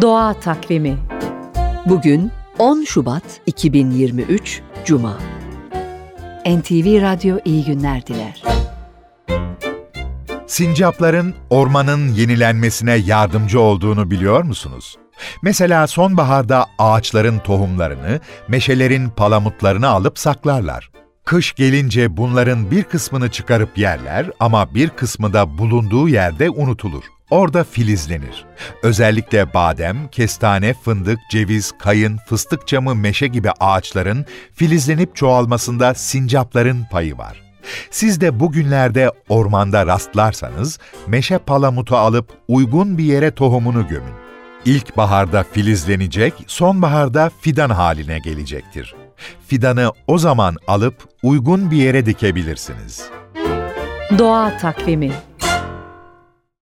Doğa Takvimi Bugün 10 Şubat 2023 Cuma. NTV Radyo iyi günler diler. Sincapların ormanın yenilenmesine yardımcı olduğunu biliyor musunuz? Mesela sonbaharda ağaçların tohumlarını, meşelerin palamutlarını alıp saklarlar. Kış gelince bunların bir kısmını çıkarıp yerler ama bir kısmı da bulunduğu yerde unutulur. Orada filizlenir. Özellikle badem, kestane, fındık, ceviz, kayın, fıstık çamı, meşe gibi ağaçların filizlenip çoğalmasında sincapların payı var. Siz de bugünlerde ormanda rastlarsanız meşe palamutu alıp uygun bir yere tohumunu gömün. İlkbaharda filizlenecek, sonbaharda fidan haline gelecektir. Fidanı o zaman alıp uygun bir yere dikebilirsiniz. Doğa Takvimi